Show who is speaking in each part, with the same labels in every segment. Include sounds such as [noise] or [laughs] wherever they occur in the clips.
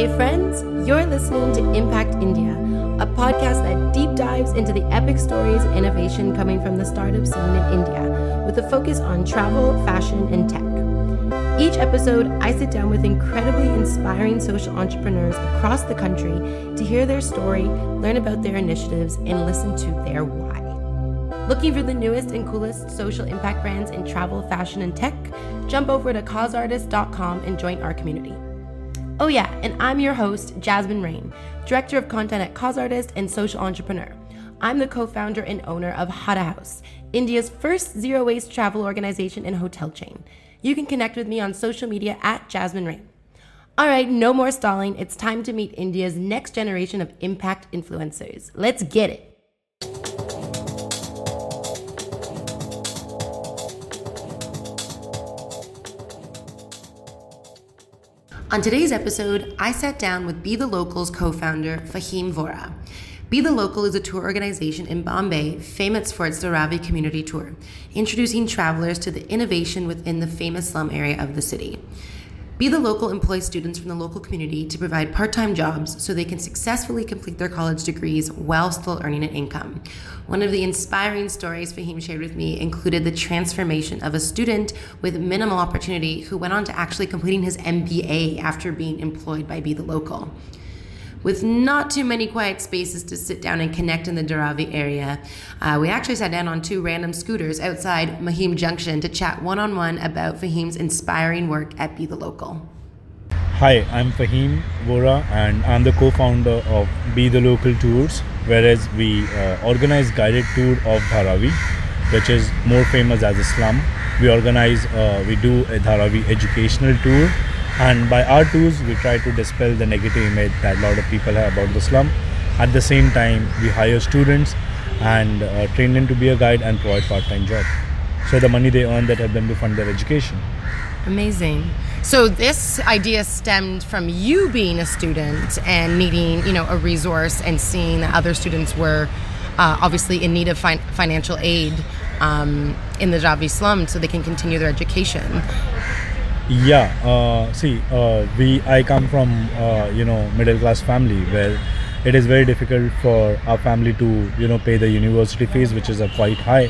Speaker 1: Namaste, friends. You're listening to Impact India, a podcast that deep dives into the epic stories of innovation coming from the startup scene in India, with a focus on travel, fashion, and tech. Each episode, I sit down with incredibly inspiring social entrepreneurs across the country to hear their story, learn about their initiatives, and listen to their why. Looking for the newest and coolest social impact brands in travel, fashion, and tech? Jump over to causeartist.com and join our community. Oh, yeah, and I'm your host, Jasmine Rain, Director of Content at Cause Artist and Social Entrepreneur. I'm the co founder and owner of Hada House, India's first zero waste travel organization and hotel chain. You can connect with me on social media at Jasmine Rain. All right, no more stalling. It's time to meet India's next generation of impact influencers. Let's get it. On today's episode, I sat down with Be the Local's co founder, Fahim Vora. Be the Local is a tour organization in Bombay famous for its Dharavi community tour, introducing travelers to the innovation within the famous slum area of the city. Be the Local employs students from the local community to provide part time jobs so they can successfully complete their college degrees while still earning an income. One of the inspiring stories Fahim shared with me included the transformation of a student with minimal opportunity who went on to actually completing his MBA after being employed by Be the Local. With not too many quiet spaces to sit down and connect in the Dharavi area, uh, we actually sat down on two random scooters outside Mahim Junction to chat one on one about Fahim's inspiring work at Be the Local.
Speaker 2: Hi, I'm Fahim Vora and I'm the co-founder of Be the Local Tours, whereas we uh, organize guided tour of Dharavi, which is more famous as a slum. We organize, uh, we do a Dharavi educational tour and by our tours, we try to dispel the negative image that a lot of people have about the slum. At the same time, we hire students and uh, train them to be a guide and provide part-time job. So the money they earn that help them to fund their education.
Speaker 1: Amazing. So this idea stemmed from you being a student and needing, you know, a resource and seeing that other students were uh, obviously in need of fin- financial aid um, in the Dharavi slum so they can continue their education.
Speaker 2: Yeah, uh, see, uh, we I come from uh, you know middle class family where it is very difficult for our family to you know pay the university fees, which is uh, quite high,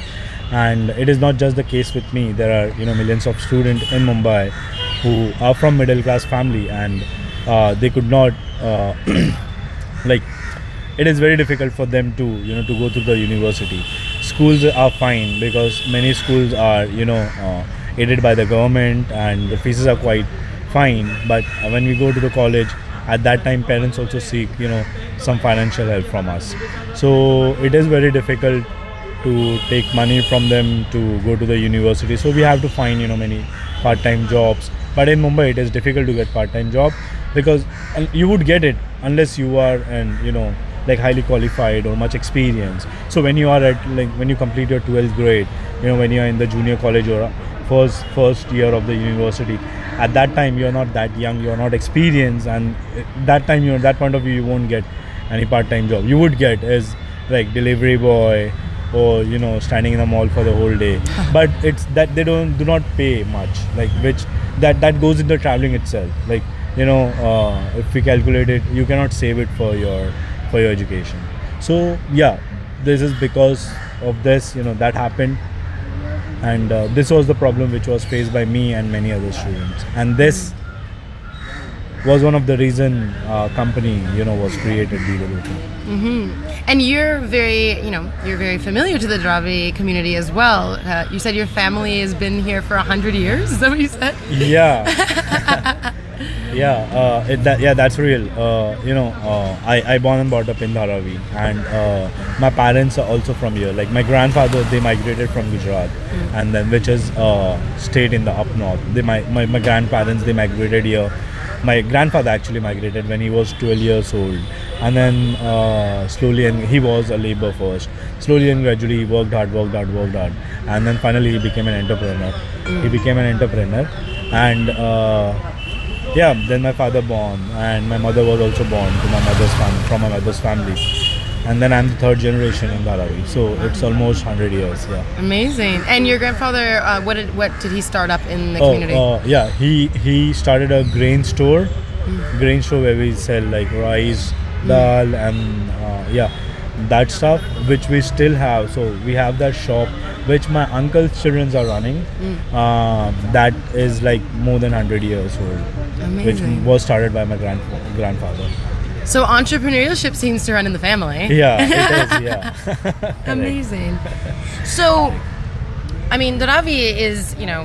Speaker 2: and it is not just the case with me. There are you know millions of students in Mumbai who are from middle class family and uh, they could not uh, [clears throat] like it is very difficult for them to you know to go through the university. Schools are fine because many schools are you know aided by the government and the fees are quite fine. But when we go to the college at that time parents also seek you know some financial help from us. So it is very difficult to take money from them to go to the university. So we have to find you know many part-time jobs. But in mumbai it is difficult to get part-time job because uh, you would get it unless you are and you know like highly qualified or much experience. So when you are at like when you complete your 12th grade you know when you are in the junior college or first first year of the university. At that time you're not that young you're not experienced and that time you know that point of view you won't get any part-time job. You would get is like delivery boy or you know standing in the mall for the whole day. [laughs] But it's that they don't do not pay much like which that that goes into traveling itself. Like you know uh, if we calculate it you cannot save it for your for your education. So yeah this is because of this you know that happened and uh, this was the problem which was faced by me and many other students. And this was one of the reason uh, company you know was created
Speaker 1: mm-hmm. and you're very you know you're very familiar to the Dharavi community as well. Uh, you said your family has been here for a hundred years is that what you said?
Speaker 2: Yeah [laughs] yeah, uh, it, that, yeah, that's real. Uh, you know, uh, I I born and brought up in Dharavi, and uh, my parents are also from here. Like my grandfather, they migrated from Gujarat, mm. and then which is uh, stayed in the up north. They my, my my grandparents they migrated here. My grandfather actually migrated when he was 12 years old, and then uh, slowly and he was a labor first. Slowly and gradually, he worked hard, worked hard, worked hard, and then finally he became an entrepreneur. Mm. He became an entrepreneur, and yeah then my father born and my mother was also born to my mother's family from my mother's family and then I'm the third generation in Dharavi, so it's almost hundred years. Yeah.
Speaker 1: Amazing. And your grandfather, uh, what did what did he start up in the oh, community?
Speaker 2: Uh, yeah, he he started a grain store grain store where we sell like rice, dal, and uh, yeah, that stuff which we still have. So we have that shop which my uncle's children are running. Uh, that is like more than hundred years old,
Speaker 1: Amazing.
Speaker 2: which was started by my grand grandfather.
Speaker 1: So entrepreneurship seems to run in the family.
Speaker 2: Yeah, it is. [laughs] Yeah. [laughs]
Speaker 1: Amazing. So, I mean, Dharavi is, you know,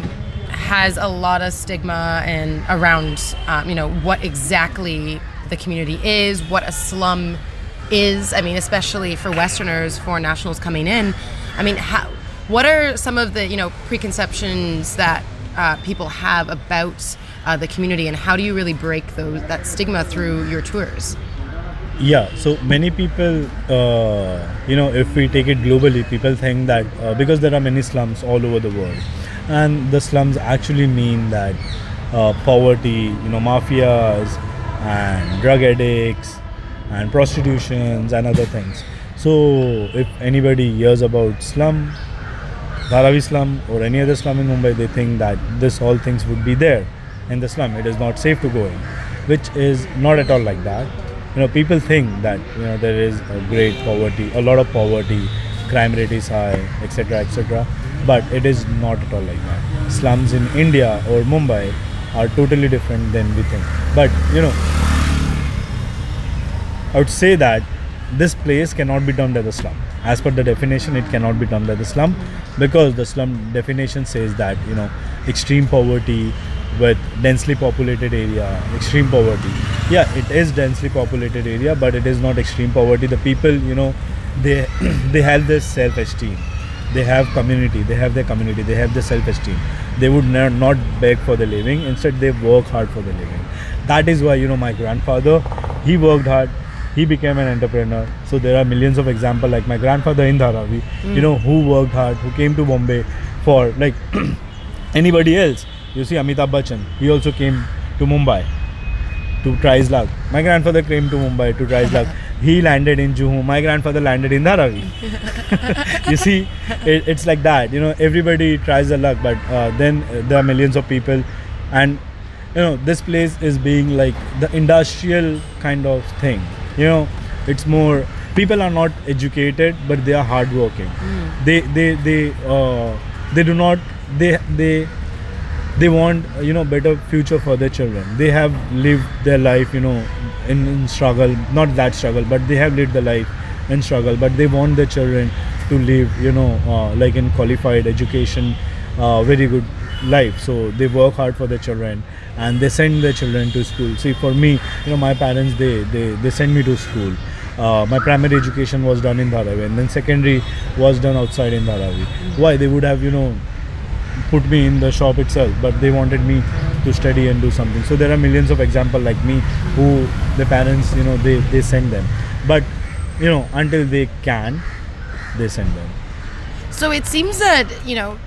Speaker 1: has a lot of stigma and around, um, you know, what exactly the community is, what a slum is. I mean, especially for Westerners, foreign nationals coming in. I mean, how, what are some of the, you know, preconceptions that uh, people have about uh, the community, and how do you really break those that stigma through your tours?
Speaker 2: Yeah, so many people, uh, you know, if we take it globally, people think that uh, because there are many slums all over the world, and the slums actually mean that uh, poverty, you know, mafias and drug addicts and prostitutions and other things. So, if anybody hears about slum, Dharavi slum or any other slum in Mumbai, they think that this all things would be there in the slum. It is not safe to go in, which is not at all like that. You know, people think that you know there is a great poverty, a lot of poverty, crime rate is high, etc., etc. But it is not at all like that. Slums in India or Mumbai are totally different than we think. But you know, I would say that this place cannot be termed as a slum. As per the definition, it cannot be termed as a slum because the slum definition says that you know extreme poverty with densely populated area, extreme poverty. Yeah, it is densely populated area, but it is not extreme poverty. The people, you know, they [clears throat] they have this self-esteem. They have community. They have their community. They have their self-esteem. They would ne- not beg for the living. Instead, they work hard for the living. That is why you know my grandfather, he worked hard he became an entrepreneur. So there are millions of examples like my grandfather in Dharavi, you know, who worked hard, who came to Bombay for like [clears throat] anybody else. You see Amitabh Bachchan, he also came to Mumbai to try his luck. My grandfather came to Mumbai to try his luck. He landed in Juhu. My grandfather landed in Dharavi. [laughs] you see, it, it's like that. You know, everybody tries their luck, but uh, then uh, there are millions of people, and you know, this place is being like the industrial kind of thing. You know, it's more people are not educated, but they are hardworking. They they they uh, they do not they they they want you know better future for their children. They have lived their life you know in, in struggle not that struggle but they have lived the life in struggle but they want their children to live you know uh, like in qualified education uh, very good life. So they work hard for their children and they send their children to school. See for me you know my parents they they, they send me to school. Uh, my primary education was done in Dharavi and then secondary was done outside in Dharavi. Why? They would have you know put me in the shop itself but they wanted me to study and do something. So there are millions of example like me who the parents you know they they send them. But you know until they can they send them.
Speaker 1: So it seems that you know,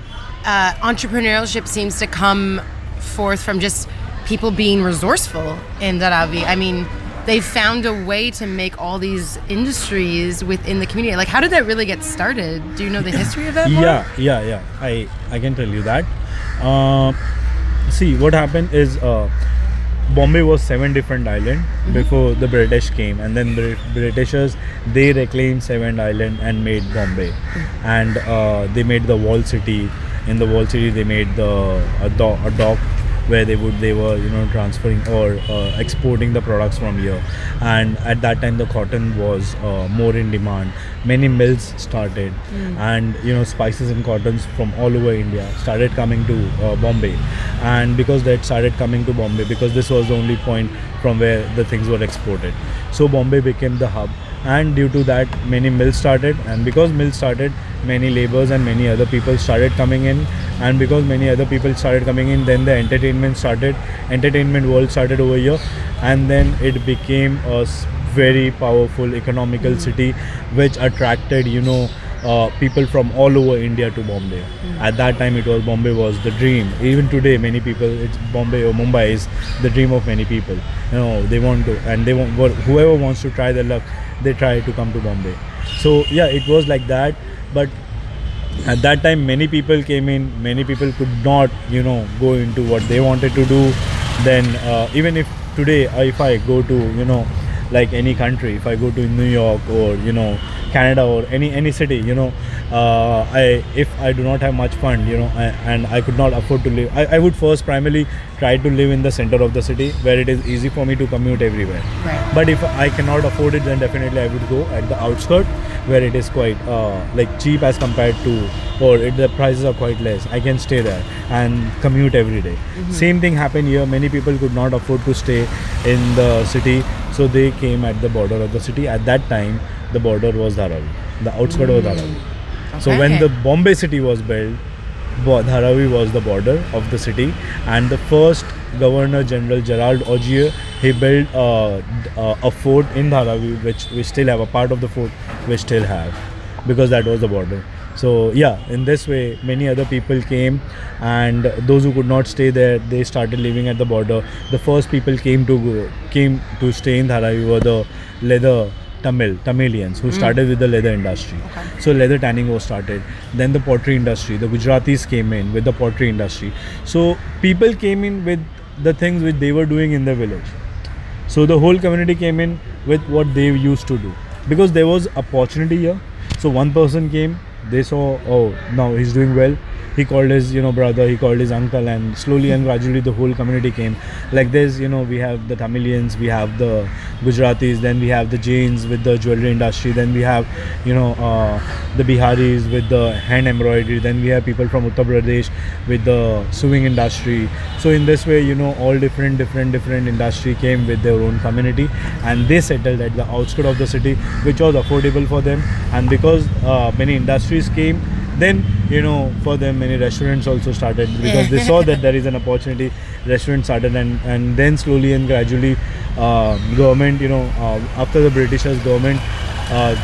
Speaker 1: uh, entrepreneurship seems to come forth from just people being resourceful in Dharavi. I mean, they found a way to make all these industries within the community. Like, how did that really get started? Do you know the history of that? more?
Speaker 2: yeah yeah yeah i i can tell you that uh, see what happened is uh, bombay was seven different island before the british came and then the britishers they reclaimed seven island and made bombay and uh, they made the wall city in the wall city they made the a, do- a dock where they would they were you know transferring or uh, exporting the products from here. And at that time the cotton was uh, more in demand. Many mills started. And you know spices and cottons from all over india started coming to uh, bombay. And because that started coming to bombay because this was the only point from where the things were exported. So bombay became the hub and due to that many mills started and because mills started many laborers and many other people started coming in and because many other people started coming in then the entertainment started entertainment world started over here and then it became a very powerful economical city which attracted you know uh, people from all over India to Bombay. At that time, it was Bombay was the dream. Even today, many people, it's Bombay or Mumbai is the dream of many people. You know, they want to, and they want whoever wants to try their luck, they try to come to Bombay. So yeah, it was like that. But at that time, many people came in. Many people could not, you know, go into what they wanted to do. Then uh, even if today if i go to you know like any country. If i go to new york or you know canada or any any city you know uh, i if i do not have much fund you know I, and i could not afford to live I, I would first primarily try to live in the center of the city where it is easy for me to commute everywhere.
Speaker 1: Right.
Speaker 2: but if i cannot afford it then definitely i would go at the outskirt where it is quite uh, like cheap as compared to or it, the prices are quite less. I can stay there and commute every day. same thing happened here. Many people could not afford to stay in the city so they came at the border of the city. At that time the border was dharavi. The outskirt was dharavi. So when the bombay city was built Dharavi was the border of the city, and the first Governor General Gerald Aungier he built uh, uh, a fort in Dharavi, which we still have a part of the fort we still have, because that was the border. So yeah, in this way, many other people came, and those who could not stay there, they started living at the border. The first people came to go, came to stay in Dharavi were the leather Tamil Tamilians who hmm. started with the leather industry.
Speaker 1: Okay.
Speaker 2: So leather tanning was started. Then the pottery industry. The Gujaratis came in with the pottery industry. So people came in with the things which they were doing in the village. So the whole community came in with what they used to do because there was opportunity here. So one person came. They saw, oh, now he's doing well. He called his, you know, brother. He called his uncle, and slowly and gradually the whole community came. Like there's, you know, we have the Tamilians, we have the Gujaratis, then we have the Jains with the jewelry industry, then we have, you know, uh, the Biharis with the hand embroidery, then we have people from Uttar Pradesh with the sewing industry. So in this way, you know, all different, different, different industry came with their own community, and they settled at the outskirts of the city, which was affordable for them. And because uh, many industries came, then you know, for them many restaurants also started because they saw that there is an opportunity. Restaurants started, and and then slowly and gradually, uh, government, you know, uh, after the Britishers, government uh,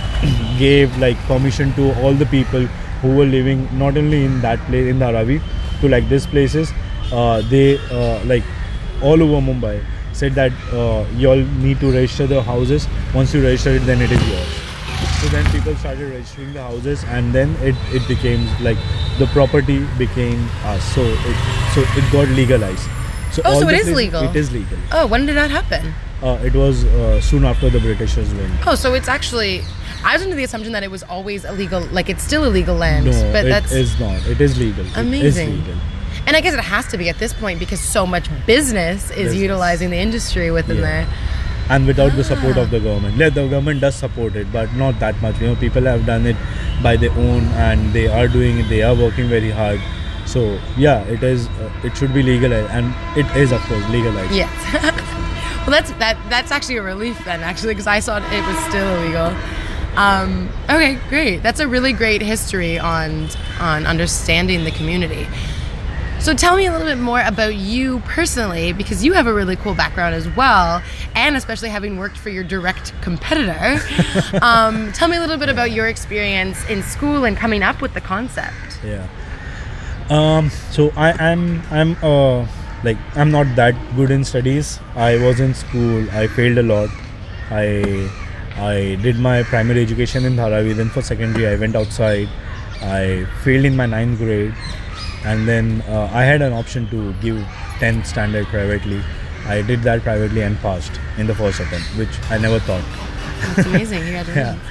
Speaker 2: [clears throat] gave like permission to all the people who were living not only in that place in Dharavi to like these places uh, they uh, like all over Mumbai said that uh, you all need to register the houses once you register it then it is yours so then people started registering the houses and then it, it became like the property became us so it so it got legalized so
Speaker 1: Oh, so it is legal.
Speaker 2: it is legal
Speaker 1: Oh, when did that happen?
Speaker 2: uh, it was uh, soon after the Britishers went
Speaker 1: Oh, so it's actually. I was under the assumption that it was always illegal, like it's still illegal land.
Speaker 2: no
Speaker 1: but
Speaker 2: it
Speaker 1: that's
Speaker 2: is not it is legal
Speaker 1: Amazing.
Speaker 2: is legal
Speaker 1: And I guess it has to be at this point because so much business is
Speaker 2: Business.
Speaker 1: utilizing the industry within
Speaker 2: Yeah.
Speaker 1: there.
Speaker 2: And without the support
Speaker 1: Ah.
Speaker 2: of the government. Yeah, the government does support it, but not that much. You know, people have done it by their own, and they are doing it. They are working very hard. So yeah, it is. Uh, it should be legalized, and it is, of course, legalized.
Speaker 1: Yes. [laughs] well, that's that. That's actually a relief then, actually, because I saw it was still illegal. Um, okay, great. That's a really great history on on understanding the community. So tell me a little bit more about you personally, because you have a really cool background as well, and especially having worked for your direct competitor. [laughs] um, tell me a little bit about your experience in school and coming up with the concept.
Speaker 2: Yeah. Um. So I am. I'm. Uh. Like I'm not that good in studies. I was in school. I failed a lot. I. I did my primary education in Dharavi. Then for secondary, I went outside. I failed in my ninth grade, and then uh, I had an option to give 10th standard privately. I did that privately and passed in the first attempt, which I never thought.
Speaker 1: That's amazing. [laughs] Congratulations.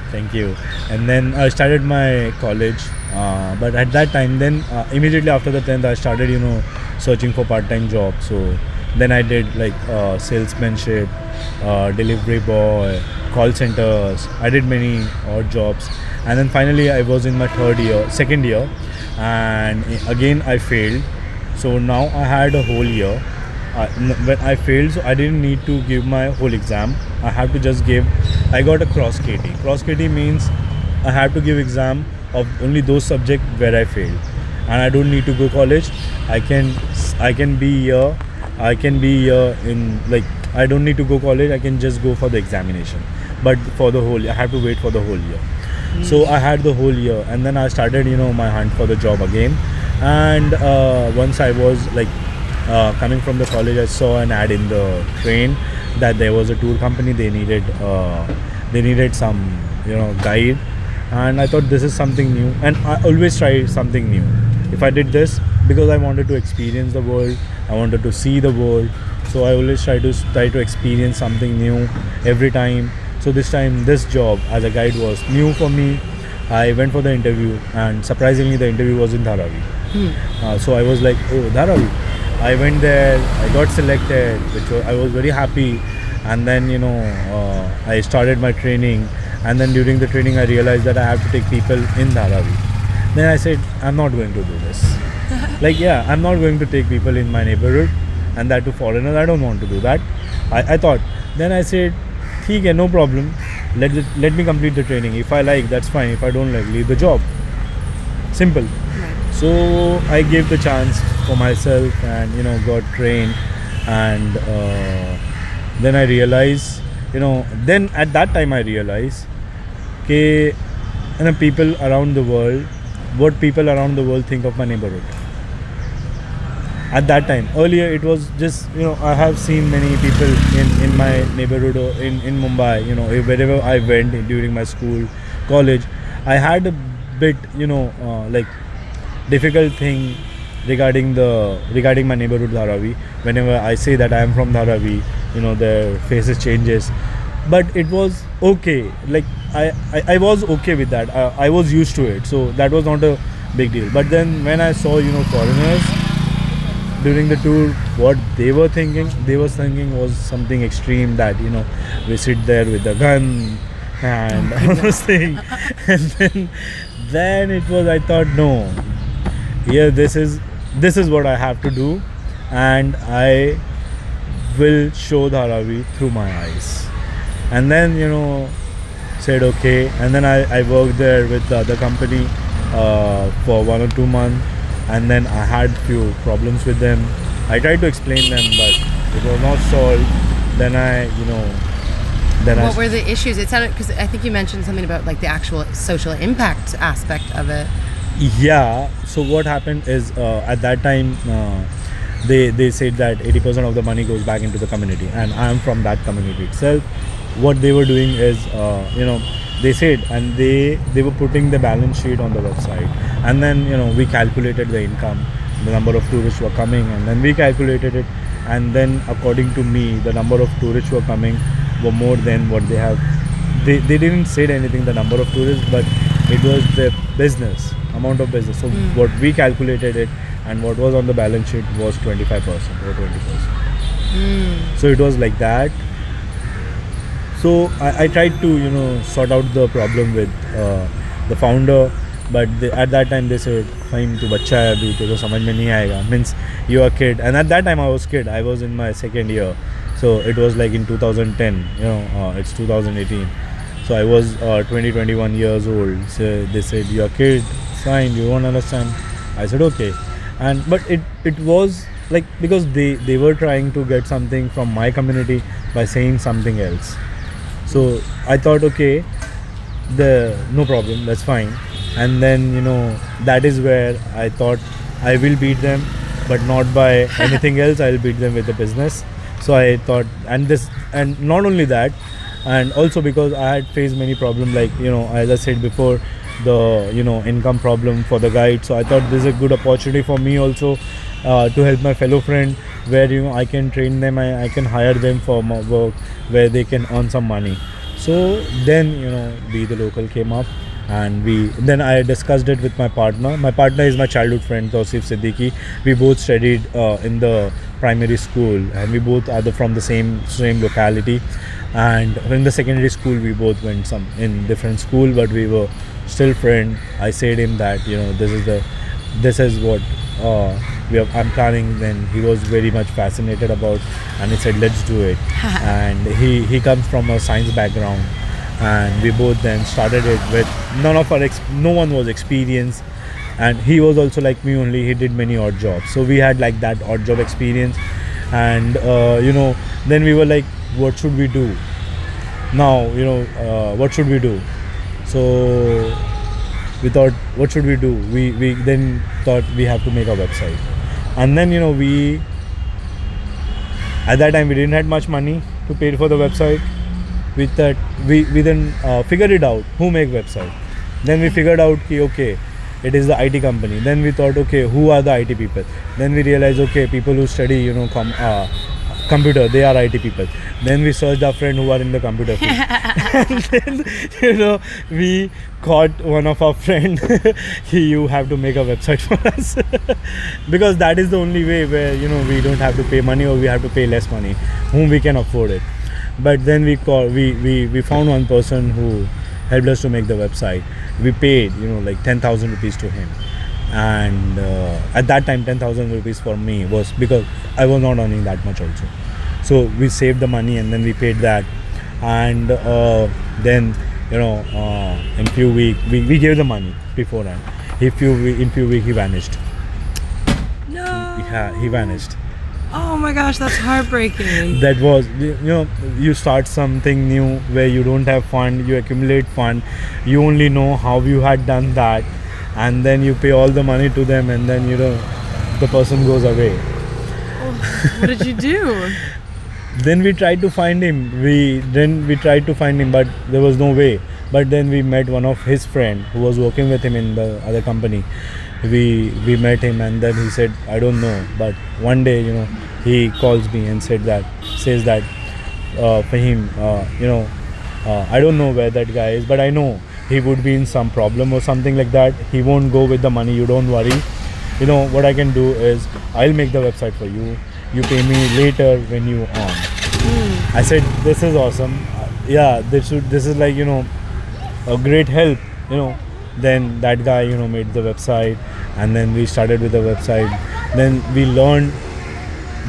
Speaker 1: [laughs]
Speaker 2: Thank you. And then I started my college, uh, but at that time, then uh, immediately after the tenth, I started, you know, searching for part-time jobs. So then I did like uh, salesmanship, uh, delivery boy, call centers. I did many odd jobs, and then finally I was in my third year, second year, and again I failed. So now I had a whole year. Uh, when I failed, so I didn't need to give my whole exam. I had to just give. I got a cross KT. Cross KT means I have to give exam of only those subjects where I failed, and I don't need to go college. I can I can be here. I can be here in like I don't need to go college. I can just go for the examination. But for the whole, I have to wait for the whole year. So I had the whole year, and then I started, you know, my hunt for the job again. And uh, once I was like uh, coming from the college, I saw an ad in the train that there was a tour company. They needed uh, they needed some, you know, guide, and I thought this is something new. And I always try something new. If I did this because I wanted to experience the world, I wanted to see the world. So I always try to try to experience something new every time. So this time, this job as a guide was new for me. I went for the interview, and surprisingly, the interview was in Dharavi. Uh, so I was like, oh, Dharavi. I went there, I got selected, which was, I was very happy. And then, you know, uh, I started my training. And then during the training, I realized that I have to take people in Dharavi. Then I said, I'm not going to do this. [laughs] like, yeah, I'm not going to take people in my neighborhood and that to foreigners. I don't want to do that. I, I thought. Then I said, okay, no problem. Let, it, let me complete the training. If I like, that's fine. If I don't like, leave the job. Simple. So I gave the chance for myself and you know got trained and uh, then I realized you know then at that time I realized okay you know people around the world what people around the world think of my neighborhood at that time earlier it was just you know i have seen many people in in my neighborhood or in in mumbai you know wherever i went during my school college i had a bit you know uh, like difficult thing regarding the regarding my neighborhood Dharavi. Whenever I say that I am from Dharavi, you know their faces changes, but it was okay. Like I I, I was okay with that. I, I was used to it, so that was not a big deal. But then when I saw you know foreigners during the tour, what they were thinking, they was thinking was something extreme that you know we sit there with a gun and [laughs] all those things, [laughs] and then then it was I thought no. Here this is this is what I have to do. And I will show Dharavi through my eyes. And then you know said okay. And then I, I worked there with the other company uh, for one or two months and then I had few problems with them. I tried to explain them but it was not solved. Then I you know then I
Speaker 1: What
Speaker 2: I
Speaker 1: were the issues? It sounded because I think you mentioned something about like the actual social impact aspect of it.
Speaker 2: yeah. So what happened is uh, at that time uh, they they said that 80% of the money goes back into the community. And i am from that community itself. What they were doing is uh, you know they said and they they were putting the balance sheet on the website and then you know we calculated the income the number of tourists were coming and then we calculated it. And then according to me the number of tourists who were coming were more than what they have. They, they didn't say anything the number of tourists but it was the business amount of business. So what we calculated it and what was on the balance sheet was 25% or 20% so it was like that. So I, I tried to you know sort out the problem with uh, the founder but they, at that time they said fine tu bacha hai abhi तेरे को समझ में नहीं आएगा means you are a kid and at that time I was kid I was in my second year so it was like in 2010 you know uh, it's 2018 so I was uh, 20 21 years old so they said you're a kid fine you won't understand I said okay and but it it was like because they they were trying to get something from my community by saying something else so I thought okay the no problem that's fine and then you know that is where I thought I will beat them but not by [laughs] anything else. I'll beat them with the business. So I thought and this and not only that and also because I had faced many problems like you know as I said before the you know income problem for the guide. So I thought this is a good opportunity for me also uh, to help my fellow friend where you know I can train them I, I can hire them for my work where they can earn some money. So then you know be the local came up and we then I discussed it with my partner. My partner is my childhood friend Tausif Siddiqui. We both studied uh, in the primary school and we both are the, from the same same locality. And in the secondary school we both went some in different school, but we were still friend. I said him that you know this is the this is what uh, we are, I'm planning. Then he was very much fascinated about, and he said let's do it. [laughs] and he he comes from a science background and we both then started it with none of our ex- no one was experienced. And he was also like me only he did many odd jobs. So we had like that odd job experience. And uh, you know then we were like what should we do? Now you know uh, what should we do? So we thought what should we do? We we then thought we have to make a website. And then you know we at that time we didn't had much money to pay for the website with that we, we then uh, figured it out who make website. Then we figured out ki, okay it is the IT company. Then we thought okay who are the IT people? Then we realized okay people who study you know com- uh, computer they are IT people. Then we searched our friend who are in the computer field. And [laughs] [laughs] then you know we caught one of our friend. [laughs] You have to make a website for us. Because that is the only way where you know we don't have to pay money or we have to pay less money. Whom we can afford it but then we call we we, we found one person who helped us to make the website. We paid you know like 10000 rupees to him. And uh, at that time 10000 rupees for me was because i was not earning that much also. So we saved the money and then we paid that. And uh, then you know uh, in few week we, we gave the money beforehand. In few in few week he vanished.
Speaker 1: No.
Speaker 2: yeah he vanished
Speaker 1: Oh my gosh, that's heartbreaking.
Speaker 2: that was you know you start something new where you don't have fund you accumulate fund you only know how you had done that and then you pay all the money to them and then you know the person goes away oh,
Speaker 1: what did you do? [laughs]
Speaker 2: then we tried to find him we then we tried to find him but there was no way but then we met one of his friend who was working with him in the other company we we met him and then he said i don't know. But one day you know he calls me and said that says that uh, for him uh, you know uh, i don't know where that guy is but i know he would be in some problem or something like that. He won't go with the money you don't worry. You know what i can do is i'll make the website for you. You pay me later when you on. I said this is awesome. Uh, yeah this should this is like you know a great help you know. Then that guy you know made the website and then we started with the website. Then we learned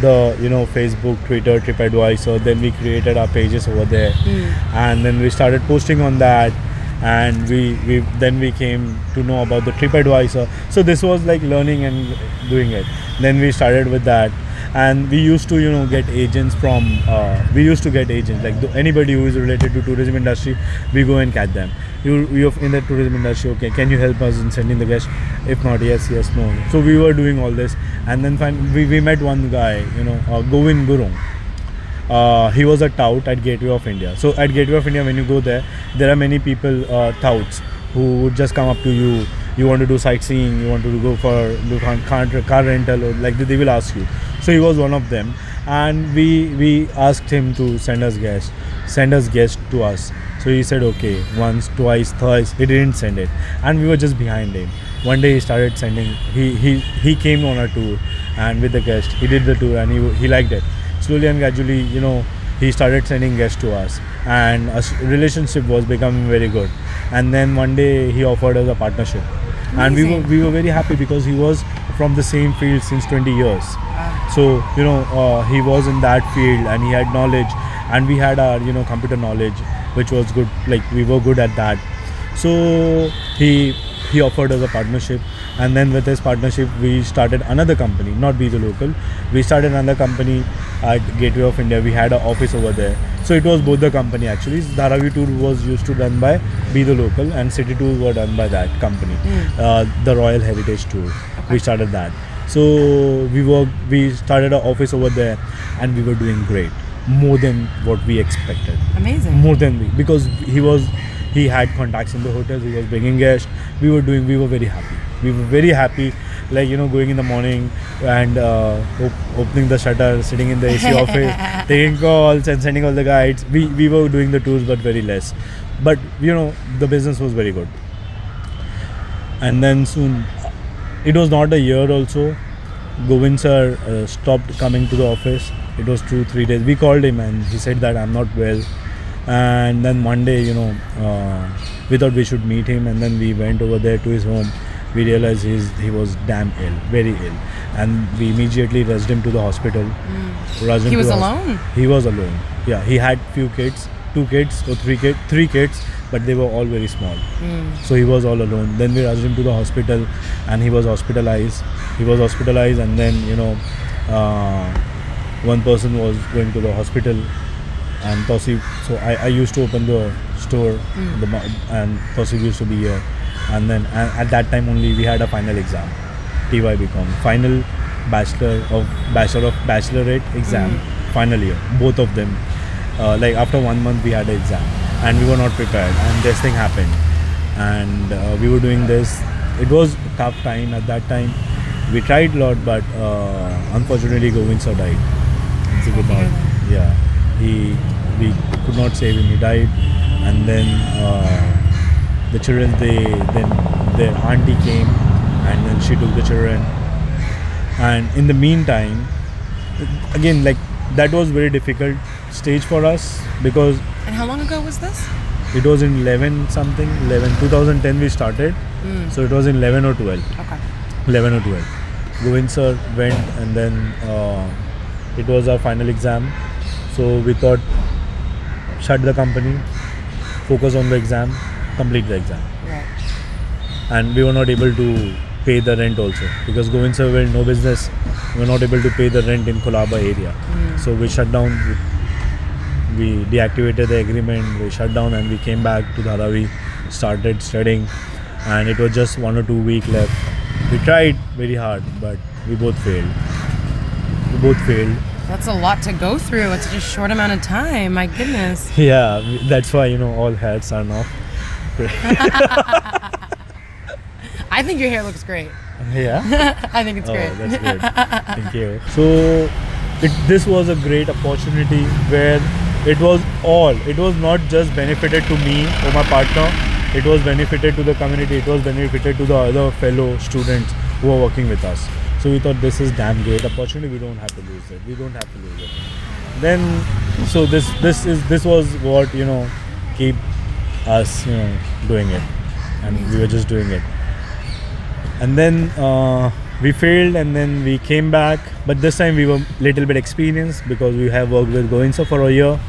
Speaker 2: the you know facebook twitter tripadvisor. Then we created our pages over there. Hmm. And then we started posting on that. And we we then we came to know about the tripadvisor. So this was like learning and doing it. Then we started with that and we used to you know get agents from uh, we used to get agents like anybody who is related to tourism industry we go and catch them you you're in the tourism industry okay can you help us in sending the guest if not yes yes no so we were doing all this and then fin- we, we met one guy you know uh, Govind Gurung uh, he was a tout at Gateway of India. So at Gateway of India, when you go there, there are many people uh, touts who would just come up to you. You want to do sightseeing, you want to go for do car, car car rental, or like they will ask you. So he was one of them, and we we asked him to send us guests, send us guests to us. So he said okay, once, twice, thrice. He didn't send it, and we were just behind him. One day he started sending. He he he came on a tour, and with the guest, he did the tour, and he he liked it slowly and gradually you know he started sending guests to us and s- relationship was becoming very good and then one day he offered us a partnership and we were we were very happy because he was from the same field since 20 years. So you know uh, he was in that field and he had knowledge. And we had our you know computer knowledge which was good. Like we were good at that. So he he offered us a partnership. And then with his partnership we started another company not be the local. We started another company at gateway of india we had an office over there. So it was both the company actually. Dharavi tour was used to done by be the local and city tour were done by that company uh, the royal heritage tour we started that. So we were we started an office over there and we were doing great more than what we expected.
Speaker 1: Amazing.
Speaker 2: more than we because he was he had contacts in the hotels he was bringing guests we were doing we were very happy we were very happy like you know going in the morning and uh, op- opening the shutter sitting in the ac [laughs] office taking calls and sending all the guides we we were doing the tours but very less but you know the business was very good and then soon it was not a year also Govind sir uh, stopped coming to the office. It was two, three days. We called him and he said that I'm not well. And then one day, you know, uh, we thought we should meet him. And then we went over there to his home. We realized he's, he was damn ill, very ill. And we immediately rushed him to the hospital. Rushed him
Speaker 1: He was alone?
Speaker 2: He was alone. Yeah, he had few kids, two kids or three kids, three kids, but they were all very small. So he was all alone. Then we rushed him to the hospital, and he was hospitalized. He was hospitalized, and then you know, uh, one person was going to the hospital, and Tosi. So I, I used to open the store, the and Tosi used to be here, and then and at that time only we had a final exam, TYBCom, final bachelor of bachelor of bachelorette exam, final year, both of them. Uh, like after one month we had an exam and we were not prepared and this thing happened. And uh, we were doing this. It was a tough time at that time. We tried a lot but uh, unfortunately govind sir died. It's a good
Speaker 1: Sorry to
Speaker 2: dog.
Speaker 1: hear
Speaker 2: Yeah, he we could not save him. He died, and then uh, the children they then their auntie came, and then she took the children. And in the meantime, again like that was very difficult stage for us because
Speaker 1: And how long ago was this?
Speaker 2: it was in 11 something 11 2010 we started
Speaker 1: Mm.
Speaker 2: so it was in 11 or 12
Speaker 1: Okay.
Speaker 2: 11 or 12 govind sir went and then uh, it was our final exam so we thought shut the company focus on the exam complete the exam.
Speaker 1: Right.
Speaker 2: and we were not able to pay the rent also because Govind sir went no business we were not able to pay the rent in Colaba area. Hmm. So we shut down we deactivated the agreement we shut down and we came back to Dharavi started studying. And it was just one or two week left. We tried very hard but we both failed. We both failed
Speaker 1: That's a lot to go through It's such a short amount of time. My goodness.
Speaker 2: yeah that's why you know all hats are off [laughs]
Speaker 1: I think your hair looks great.
Speaker 2: yeah [laughs]
Speaker 1: I think it's
Speaker 2: Oh,
Speaker 1: great.
Speaker 2: that's good. [laughs] Thank you. So, it, this was a great opportunity where it was all. It was not just benefited to me or my partner. It was benefited to the community. It was benefited to the other fellow students who are working with us. So we thought this is damn great opportunity. We don't have to lose it. We don't have to lose it. Then, so this this is this was what you know keep us you know doing it, and we were just doing it and then uh, we failed and then we came back but this time we were little bit experienced because we have worked with Govind sir for a year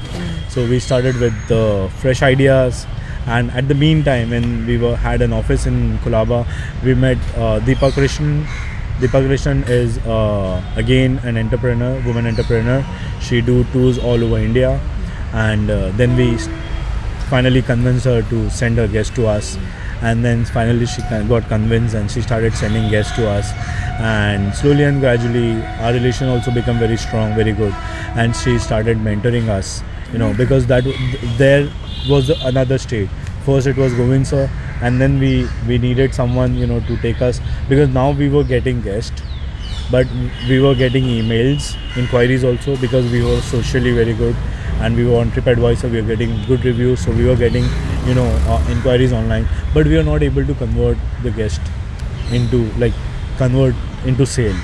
Speaker 2: so we started with uh, fresh ideas and at the meantime when we were had an office in Colaba we met uh, Deepa Krishnan Deepa Krishnan is uh, again an entrepreneur woman entrepreneur. She do tours all over India and uh, then we finally convinced her to send her guest to us. And then finally she got convinced and she started sending guests to us. And slowly and gradually our relation also become very strong very good. And she started mentoring us you know because that there was another stage first it was Govind sir and then we we needed someone you know to take us because now we were getting guests but we were getting emails inquiries also because we were socially very good and we were on tripadvisor we were getting good reviews so we were getting you know uh, inquiries online but we were not able to convert the guest into like convert into sale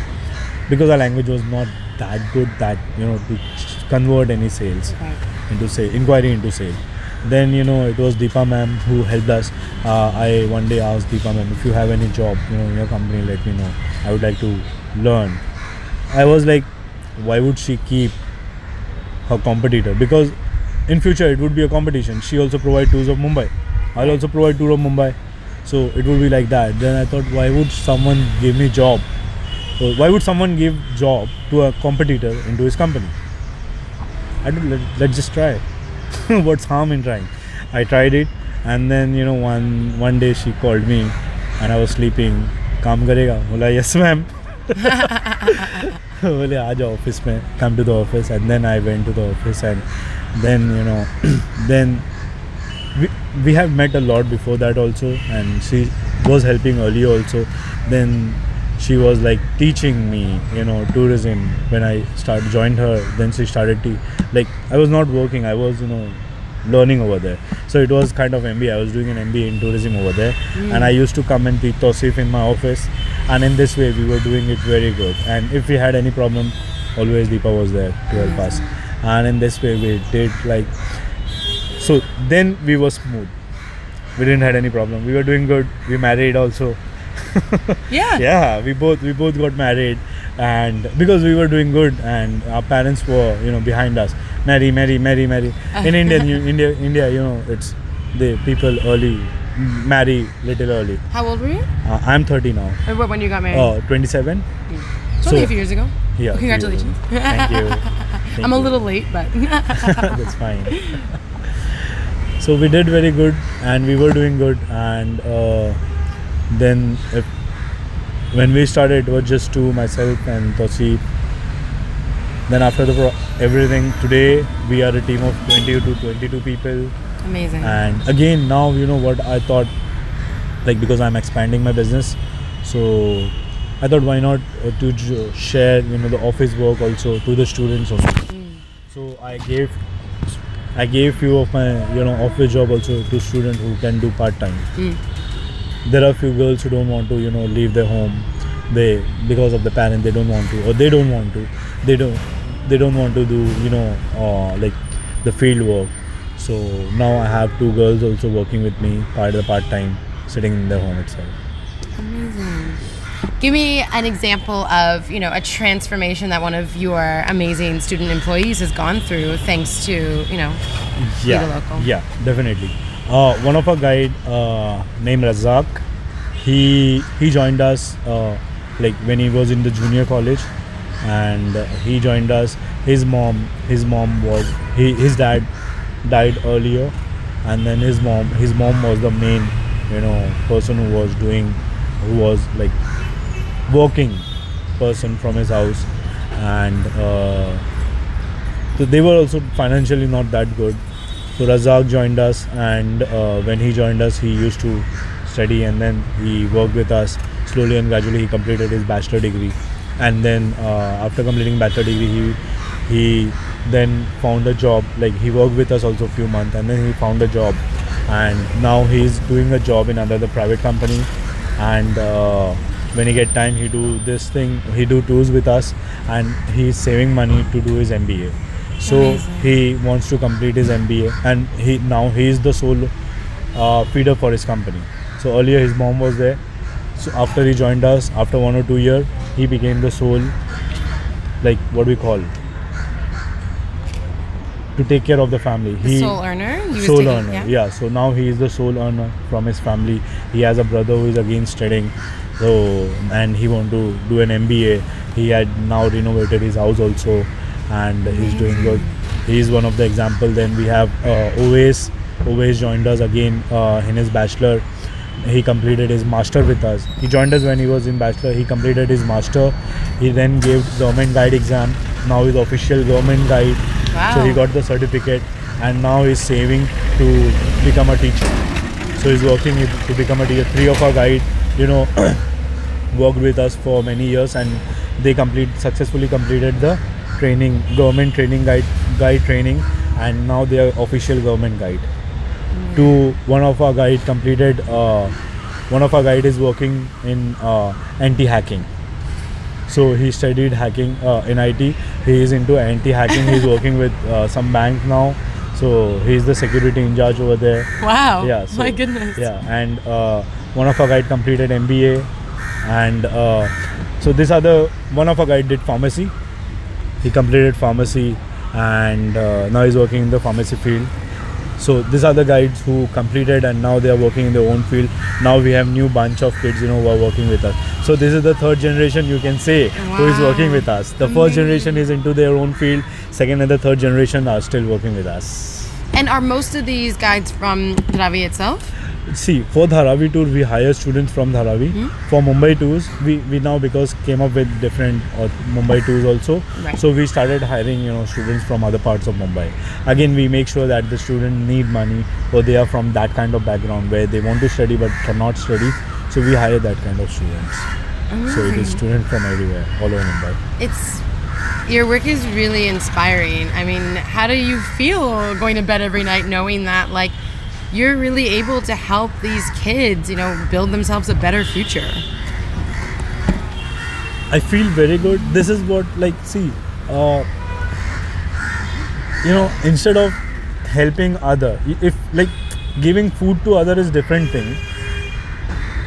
Speaker 2: because our language was not that good that you know to convert any sales
Speaker 1: Right.
Speaker 2: into sale inquiry into sale then you know it was deepa ma'am who helped us. Uh, i one day asked deepa ma'am if you have any job you know in your company let me know. I would like to learn. I was like why would she keep her competitor? Because in future it would be a competition. She also provide tours of mumbai. I'll also provide tour of mumbai. So it would be like that. Then i thought why would someone give me job? Why would someone give job to a competitor into his company? I don't let, let's just try [laughs] what's harm in trying i tried it and then you know one one day she called me and i was sleeping काम करेगा बोला yes ma'am [laughs] बोले आ जाओ office में come to the office and then I went to the office and then you know [clears throat] then we, we have met a lot before that also and she was helping earlier also then she was like teaching me you know tourism when i started joined her then she started to like i was not working i was you know learning over there. So it was kind of mba i was doing an mba in tourism over there. Hmm. And i used to come and teach Tausif in my office. And in this way we were doing it very good. And if we had any problem always deepa was there to help us. And in this way we did like so then we were smooth. We didn't had any problem. We were doing good. We married also [laughs]
Speaker 1: Yeah.
Speaker 2: yeah we both we both got married and because we were doing good and our parents were you know behind us marry marry marry marry in indian [laughs] you, india india you know it's the people early marry little early
Speaker 1: How old were you?
Speaker 2: uh, i'm 30 now
Speaker 1: what, when you got married?
Speaker 2: oh 27
Speaker 1: it's only
Speaker 2: so-
Speaker 1: a few years ago.
Speaker 2: yeah
Speaker 1: Well, congratulations.
Speaker 2: thank you [laughs] Thank
Speaker 1: I'm a little late, but
Speaker 2: that's fine so we did very good and we were doing good and uh, then if, when we started it was just two myself and Tosi then after the pro- everything today we are a team of 20 to 22 people
Speaker 1: amazing.
Speaker 2: and again now you know what i thought like because i'm expanding my business so I thought why not uh, to j- share you know the office work also to the students also. So I gave I gave few of my you know office job also to students who can do part time.
Speaker 1: Mm.
Speaker 2: There are a few girls who don't want to you know leave their home. They because of the parent they don't want to or they don't want to. They don't they don't want to do you know uh, like the field work. So now I have two girls also working with me part of the part time sitting in their home itself.
Speaker 1: Amazing. Give me an example of, you know, a transformation that one of your amazing student employees has gone through thanks to, you know,
Speaker 2: yeah,
Speaker 1: local.
Speaker 2: Yeah, definitely. Uh, one of our guide uh, named Razak, he he joined us uh, like when he was in the junior college, and he joined us. His mom, his mom was he his dad died earlier, and then his mom his mom was the main you know person who was doing who was like working person from his house and uh, so they were also financially not that good so razak joined us and uh, when he joined us he used to study and then he worked with us. Slowly and gradually he completed his bachelor degree. And then uh, after completing bachelor degree he he then found a job. Like he worked with us also a few months and then he found a job. And now he's doing a job in another private company. And uh, when he get time he do this thing he do tours with us. And he's saving money to do his mba so
Speaker 1: Amazing.
Speaker 2: he wants to complete his mba and he now he is the sole uh, feeder for his company. So earlier his mom was there. So after he joined us after one or two year he became the sole like what we call to take care of the family.
Speaker 1: The
Speaker 2: he
Speaker 1: sole earner. He
Speaker 2: sole
Speaker 1: taking-
Speaker 2: earner yeah. so now he is the sole earner from his family. He has a brother who is again studying. So and he want to do an mba he had now renovated his house also and he's doing good. He is one of the example. Then we have uh, always always joined us again uh, in his bachelor. He completed his master with us. He joined us when he was in bachelor. He completed his master. He then gave government guide exam. Now he's official government guide. So he got the certificate and now he's saving to become a teacher. So he's working to become a teacher. Three of our guide you know [clears throat] worked with us for many years and they complete successfully completed the training government training guide guide training and now they are official government guide to one of our guide completed uh, one of our guide is working in uh, anti-hacking so he studied hacking uh, in IT. He is into anti-hacking. He's [laughs] working with uh, some bank now. So he's the security in charge over there.
Speaker 1: Wow.
Speaker 2: Yeah. So,
Speaker 1: My goodness.
Speaker 2: Yeah, and uh, one of our guide completed MBA, and uh, so this other one of our guide did pharmacy. He completed pharmacy, and uh, now he's working in the pharmacy field. So these are the guides who completed and now they are working in their own field. Now we have new bunch of kids, you know, who are working with us. So this is the third generation you can say who is working with us. The first generation is into their own field. Second and the third generation are still working with us.
Speaker 1: And are most of these guides from Dharavi itself?
Speaker 2: See, for Dharavi tour, we hire students from Dharavi.
Speaker 1: Hmm?
Speaker 2: For Mumbai tours, we, we now because came up with different uh, Mumbai tours also.
Speaker 1: Right.
Speaker 2: So we started hiring you know students from other parts of Mumbai. Again, we make sure that the student need money or they are from that kind of background where they want to study but cannot study. So we hire that kind of students. So it is students from everywhere, all over Mumbai.
Speaker 1: It's your work is really inspiring. I mean, how do you feel going to bed every night knowing that like you're really able to help these kids, you know, build themselves a better future?
Speaker 2: I feel very good. This is what like see, uh, you know, instead of helping other, if like giving food to other is different thing.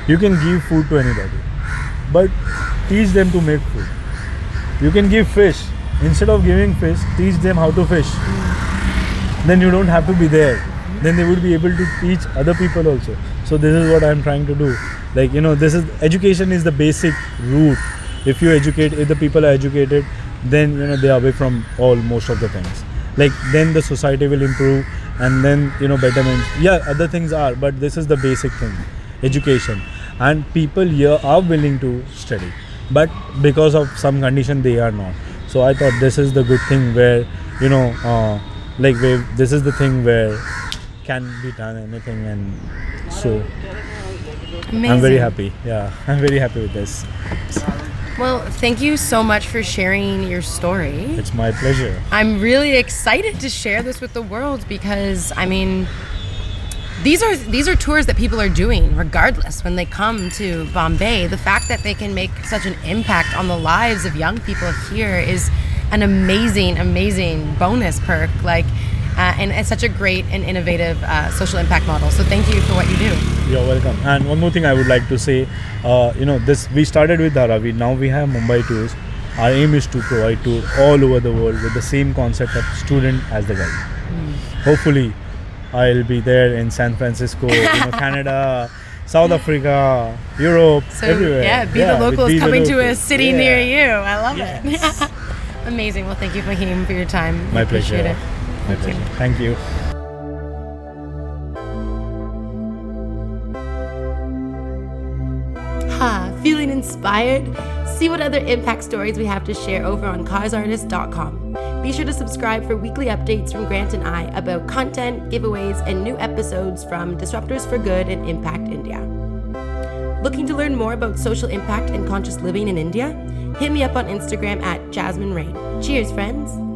Speaker 2: You can give food to anybody, but teach them to make food. You can give fish. Instead of giving fish, teach them how to fish. Then you don't have to be there. Then they would be able to teach other people also. So this is what I'm trying to do. Like you know, this is education is the basic root. If you educate, if the people are educated, then you know they are away from all most of the things. Like then the society will improve, and then you know betterment. Yeah, other things are, but this is the basic thing, education. And people here are willing to study, but because of some condition they are not. So I thought this is the good thing where you know, uh, like where this is the thing where can be done anything, and so
Speaker 1: Amazing.
Speaker 2: I'm very happy. Yeah, [laughs] I'm very happy with this.
Speaker 1: Well, thank you so much for sharing your story.
Speaker 2: It's my pleasure.
Speaker 1: I'm really excited to share this with the world because I mean these are these are tours that people are doing regardless when they come to Bombay. The fact that they can make such an impact on the lives of young people here is an amazing amazing bonus perk like uh, and it's such a great and innovative uh, social impact model. So thank you for what you do.
Speaker 2: You're welcome. And one more thing I would like to say, uh, you know, this we started with Dharavi. Now we have Mumbai tours. Our aim is to provide tour all over the world with the same concept of student as the guide. Mm. Hopefully, I'll be there in San Francisco, you know, [laughs] Canada. South Africa, Europe, so, everywhere.
Speaker 1: Yeah, be yeah, the locals be coming the locals. to a city yeah. near you. I love yes. it. [laughs] Amazing. Well, thank you, Fahim, for your time.
Speaker 2: My pleasure. It. Pleasure. Thank you.
Speaker 1: Ha, feeling inspired? See what other impact stories we have to share over on causeartist.com. Be sure to subscribe for weekly updates from Grant and I about content, giveaways, and new episodes from Disruptors for Good and Impact India. Looking to learn more about social impact and conscious living in India? Hit me up on Instagram at Jasmine Rain. Cheers, friends!